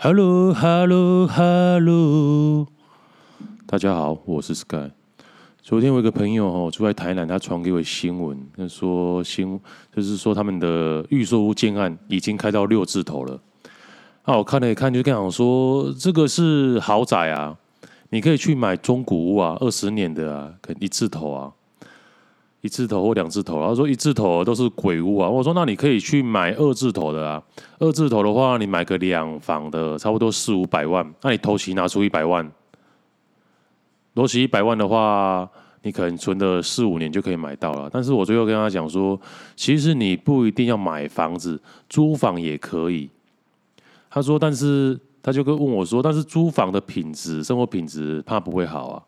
Hello，Hello，Hello，大家好，我是 Sky。昨天我一个朋友哦住在台南，他传给我新闻，他说新就是说他们的预售屋建案已经开到六字头了。那我看了一看，就跟他说这个是豪宅啊，你可以去买中古屋啊，二十年的啊，可一字头啊。一字头或两字头，他说一字头都是鬼屋啊。我说那你可以去买二字头的啊。二字头的话，你买个两房的，差不多四五百万。那你头期拿出一百万，头期一百万的话，你可能存了四五年就可以买到了。但是我最后跟他讲说，其实你不一定要买房子，租房也可以。他说，但是他就跟问我说，但是租房的品质，生活品质怕不会好啊。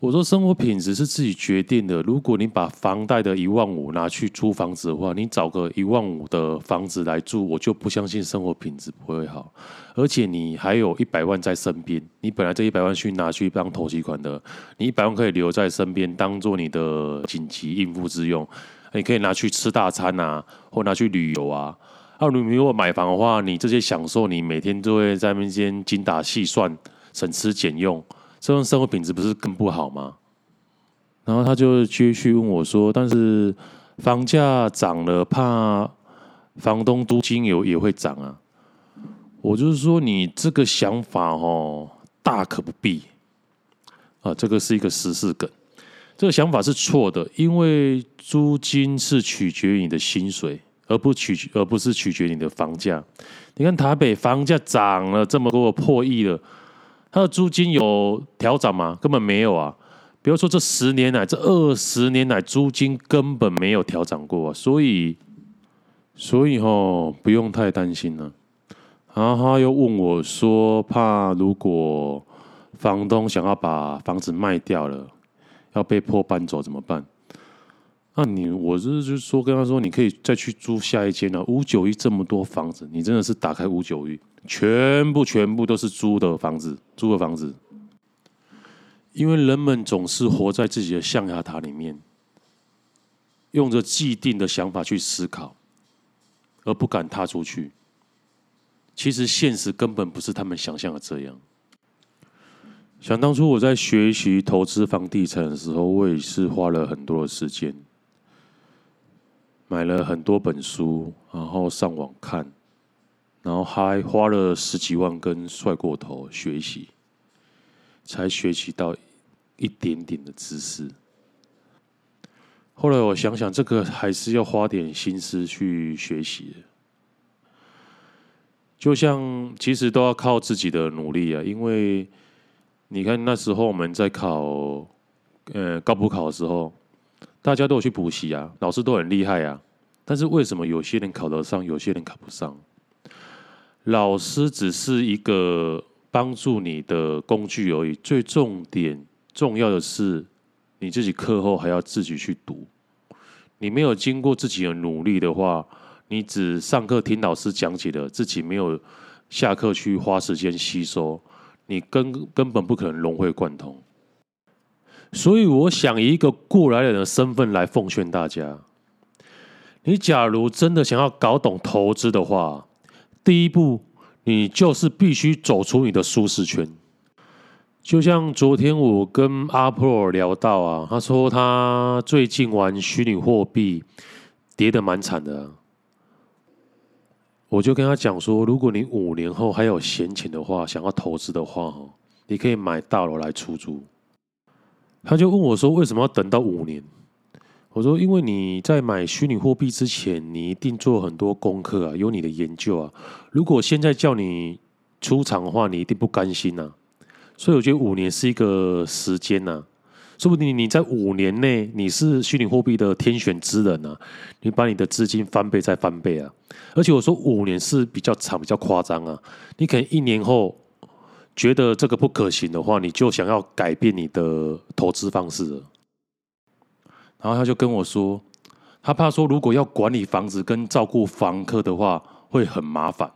我说生活品质是自己决定的。如果你把房贷的一万五拿去租房子的话，你找个一万五的房子来住，我就不相信生活品质不会好。而且你还有一百万在身边，你本来这一百万去拿去当投机款的，你一百万可以留在身边，当做你的紧急应付之用。你可以拿去吃大餐啊，或拿去旅游啊。啊，你如果买房的话，你这些享受，你每天都会在那边精打细算，省吃俭用。这种生活品质不是更不好吗？然后他就继续问我说：“但是房价涨了，怕房东租金有也会涨啊？”我就是说，你这个想法哦，大可不必啊。这个是一个时事梗，这个想法是错的，因为租金是取决于你的薪水，而不取而不是取决于你的房价。你看台北房价涨了这么多，破亿了。它的租金有调涨吗？根本没有啊！比如说这十年来、这二十年来，租金根本没有调涨过啊！所以，所以吼，不用太担心了。然后他又问我说：“怕如果房东想要把房子卖掉了，要被迫搬走怎么办？”那你，我是就是说跟他说，你可以再去租下一间了。五九一这么多房子，你真的是打开五九一。全部全部都是租的房子，租的房子，因为人们总是活在自己的象牙塔里面，用着既定的想法去思考，而不敢踏出去。其实现实根本不是他们想象的这样。想当初我在学习投资房地产的时候，我也是花了很多的时间，买了很多本书，然后上网看。然后还花了十几万跟帅过头学习，才学习到一点点的知识。后来我想想，这个还是要花点心思去学习。就像其实都要靠自己的努力啊，因为你看那时候我们在考呃高补考的时候，大家都有去补习啊，老师都很厉害啊，但是为什么有些人考得上，有些人考不上？老师只是一个帮助你的工具而已，最重点、重要的是你自己课后还要自己去读。你没有经过自己的努力的话，你只上课听老师讲解的，自己没有下课去花时间吸收，你根根本不可能融会贯通。所以，我想以一个过来人的身份来奉劝大家：你假如真的想要搞懂投资的话，第一步，你就是必须走出你的舒适圈。就像昨天我跟阿 Pro 聊到啊，他说他最近玩虚拟货币跌得蛮惨的。我就跟他讲说，如果你五年后还有闲钱的话，想要投资的话，你可以买大楼来出租。他就问我说，为什么要等到五年？我说，因为你在买虚拟货币之前，你一定做很多功课啊，有你的研究啊。如果现在叫你出场的话，你一定不甘心呐。所以我觉得五年是一个时间呐，说不定你在五年内你是虚拟货币的天选之人啊，你把你的资金翻倍再翻倍啊。而且我说五年是比较长，比较夸张啊。你可能一年后觉得这个不可行的话，你就想要改变你的投资方式。然后他就跟我说，他怕说如果要管理房子跟照顾房客的话会很麻烦。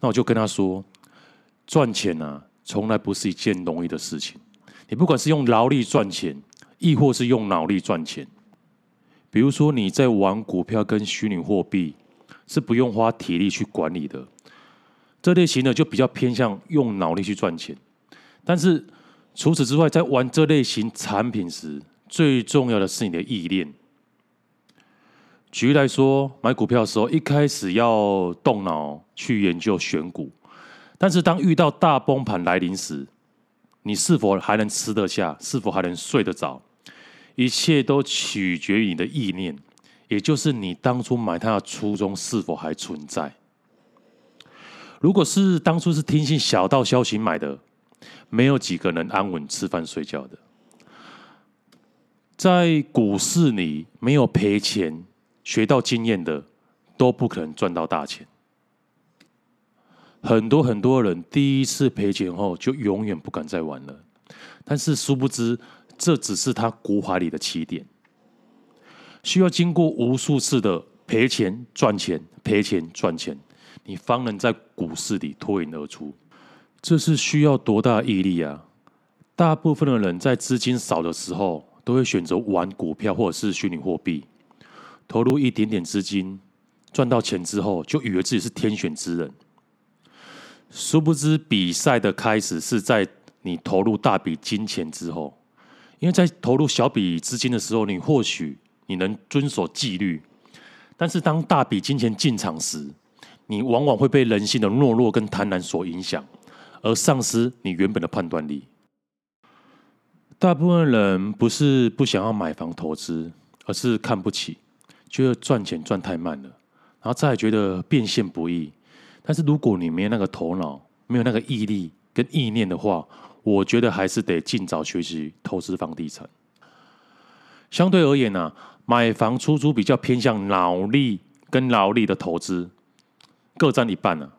那我就跟他说，赚钱啊，从来不是一件容易的事情。你不管是用劳力赚钱，亦或是用脑力赚钱，比如说你在玩股票跟虚拟货币，是不用花体力去管理的。这类型的就比较偏向用脑力去赚钱。但是除此之外，在玩这类型产品时，最重要的是你的意念。举例来说，买股票的时候，一开始要动脑去研究选股，但是当遇到大崩盘来临时，你是否还能吃得下？是否还能睡得着？一切都取决于你的意念，也就是你当初买它的初衷是否还存在。如果是当初是听信小道消息买的，没有几个能安稳吃饭睡觉的。在股市里，没有赔钱、学到经验的，都不可能赚到大钱。很多很多人第一次赔钱后，就永远不敢再玩了。但是殊不知，这只是他股海里的起点，需要经过无数次的赔钱赚钱、赔钱赚钱，你方能在股市里脱颖而出。这是需要多大毅力啊！大部分的人在资金少的时候，都会选择玩股票或者是虚拟货币，投入一点点资金，赚到钱之后，就以为自己是天选之人。殊不知，比赛的开始是在你投入大笔金钱之后。因为在投入小笔资金的时候，你或许你能遵守纪律，但是当大笔金钱进场时，你往往会被人性的懦弱跟贪婪所影响，而丧失你原本的判断力。大部分人不是不想要买房投资，而是看不起，觉得赚钱赚太慢了，然后再觉得变现不易。但是如果你没有那个头脑，没有那个毅力跟意念的话，我觉得还是得尽早学习投资房地产。相对而言呢、啊，买房出租比较偏向脑力跟劳力的投资，各占一半呢、啊。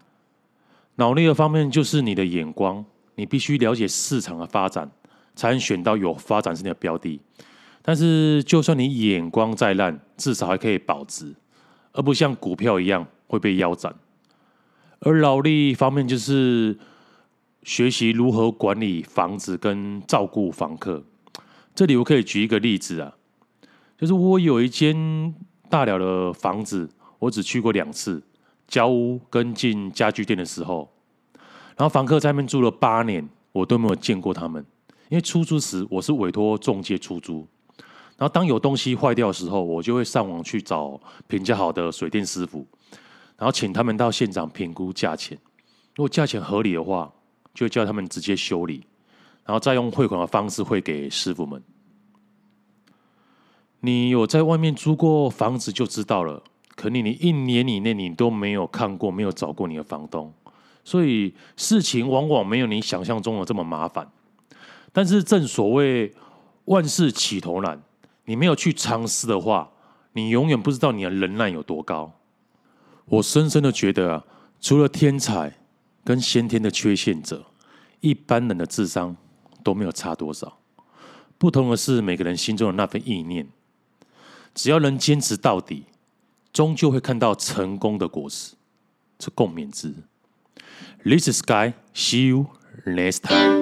脑力的方面就是你的眼光，你必须了解市场的发展，才能选到有发展性的标的。但是就算你眼光再烂，至少还可以保值，而不像股票一样会被腰斩。而劳力方面，就是学习如何管理房子跟照顾房客。这里我可以举一个例子啊，就是我有一间大了的房子，我只去过两次，交屋跟进家具店的时候，然后房客在那边住了八年，我都没有见过他们。因为出租时我是委托中介出租，然后当有东西坏掉的时候，我就会上网去找评价好的水电师傅。然后请他们到现场评估价钱，如果价钱合理的话，就叫他们直接修理，然后再用汇款的方式汇给师傅们。你有在外面租过房子就知道了，可能你一年以内你都没有看过、没有找过你的房东，所以事情往往没有你想象中的这么麻烦。但是正所谓万事起头难，你没有去尝试的话，你永远不知道你的能耐有多高。我深深的觉得啊，除了天才跟先天的缺陷者，一般人的智商都没有差多少。不同的是，每个人心中的那份意念，只要能坚持到底，终究会看到成功的果实。这共勉之。This is Sky. See you next time.